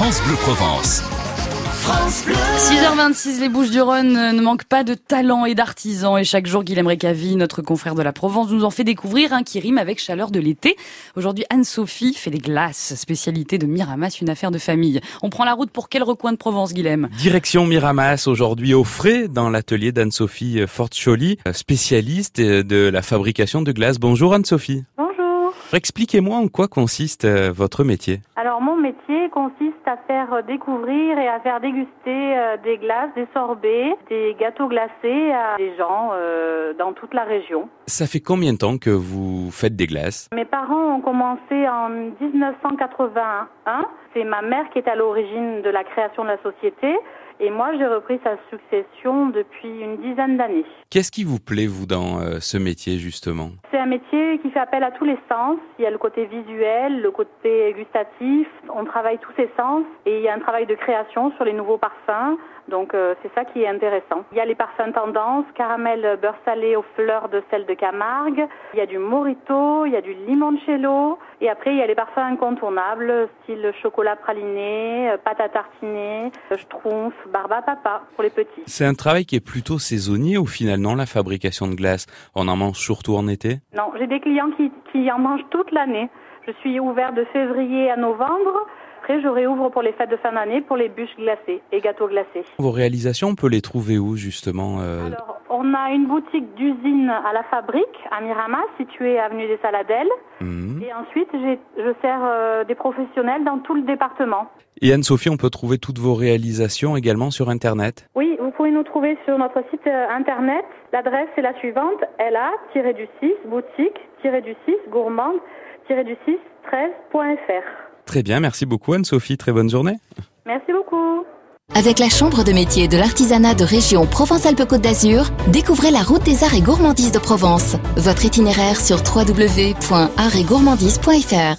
France Bleu Provence. 6h26, les Bouches du Rhône ne manquent pas de talents et d'artisans. Et chaque jour, Guillaume Récavi, notre confrère de la Provence, nous en fait découvrir un qui rime avec chaleur de l'été. Aujourd'hui, Anne-Sophie fait des glaces, spécialité de Miramas, une affaire de famille. On prend la route pour quel recoin de Provence, Guilhem Direction Miramas, aujourd'hui au frais, dans l'atelier d'Anne-Sophie Fortioli, spécialiste de la fabrication de glaces. Bonjour Anne-Sophie. Bonjour. Expliquez-moi en quoi consiste euh, votre métier. Alors mon métier consiste à faire découvrir et à faire déguster euh, des glaces, des sorbets, des gâteaux glacés à des gens euh, dans toute la région. Ça fait combien de temps que vous faites des glaces? Mes parents ont commencé en 1981. C'est ma mère qui est à l'origine de la création de la société. Et moi, j'ai repris sa succession depuis une dizaine d'années. Qu'est-ce qui vous plaît, vous, dans euh, ce métier, justement? C'est un métier qui fait appel à tous les sens. Il y a le côté visuel, le côté gustatif. On travaille tous ces sens. Et il y a un travail de création sur les nouveaux parfums. Donc euh, c'est ça qui est intéressant. Il y a les parfums tendance, caramel beurre salé aux fleurs de sel de Camargue. Il y a du morito, il y a du limoncello. Et après, il y a les parfums incontournables, style chocolat praliné, euh, pâte à tartiner, schtroumpf, barbe à papa pour les petits. C'est un travail qui est plutôt saisonnier au final, non, la fabrication de glace? On en mange surtout en été? Non, j'ai des clients qui, qui en mangent toute l'année. Je suis ouvert de février à novembre. Je réouvre pour les fêtes de fin d'année pour les bûches glacées et gâteaux glacés. Vos réalisations, on peut les trouver où justement euh... Alors, on a une boutique d'usine à la fabrique à Miramas, située avenue des Saladelles. Mmh. Et ensuite, je sers euh, des professionnels dans tout le département. Et Anne-Sophie, on peut trouver toutes vos réalisations également sur Internet? Oui, vous pouvez nous trouver sur notre site euh, Internet. L'adresse est la suivante, la-du-6, boutique-du-6, gourmande-du-6, 13.fr. Très bien, merci beaucoup Anne-Sophie, très bonne journée. Merci beaucoup. Avec la Chambre de métier de l'artisanat de région Provence-Alpes-Côte d'Azur, découvrez la route des arts et gourmandises de Provence. Votre itinéraire sur www.artsetgourmandise.fr